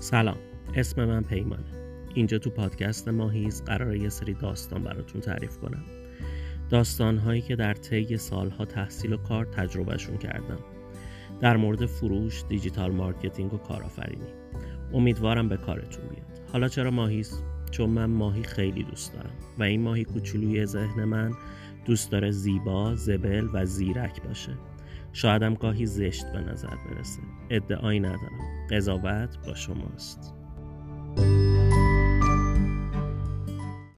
سلام اسم من پیمانه. اینجا تو پادکست ماهیز قراره یه سری داستان براتون تعریف کنم. داستان هایی که در طی سالها تحصیل و کار تجربهشون کردم. در مورد فروش، digital marketing و کارآفرینی. امیدوارم به کارتون بیاد. حالا چرا ماهیز؟ چون من ماهی خیلی دوست دارم و این ماهی کوچولوی ذهن من دوست داره زیبا، زبل و زیرک باشه. شایدم گاهی زشت به نظر برسه. ادعایی ندارم. قضاوت با شماست.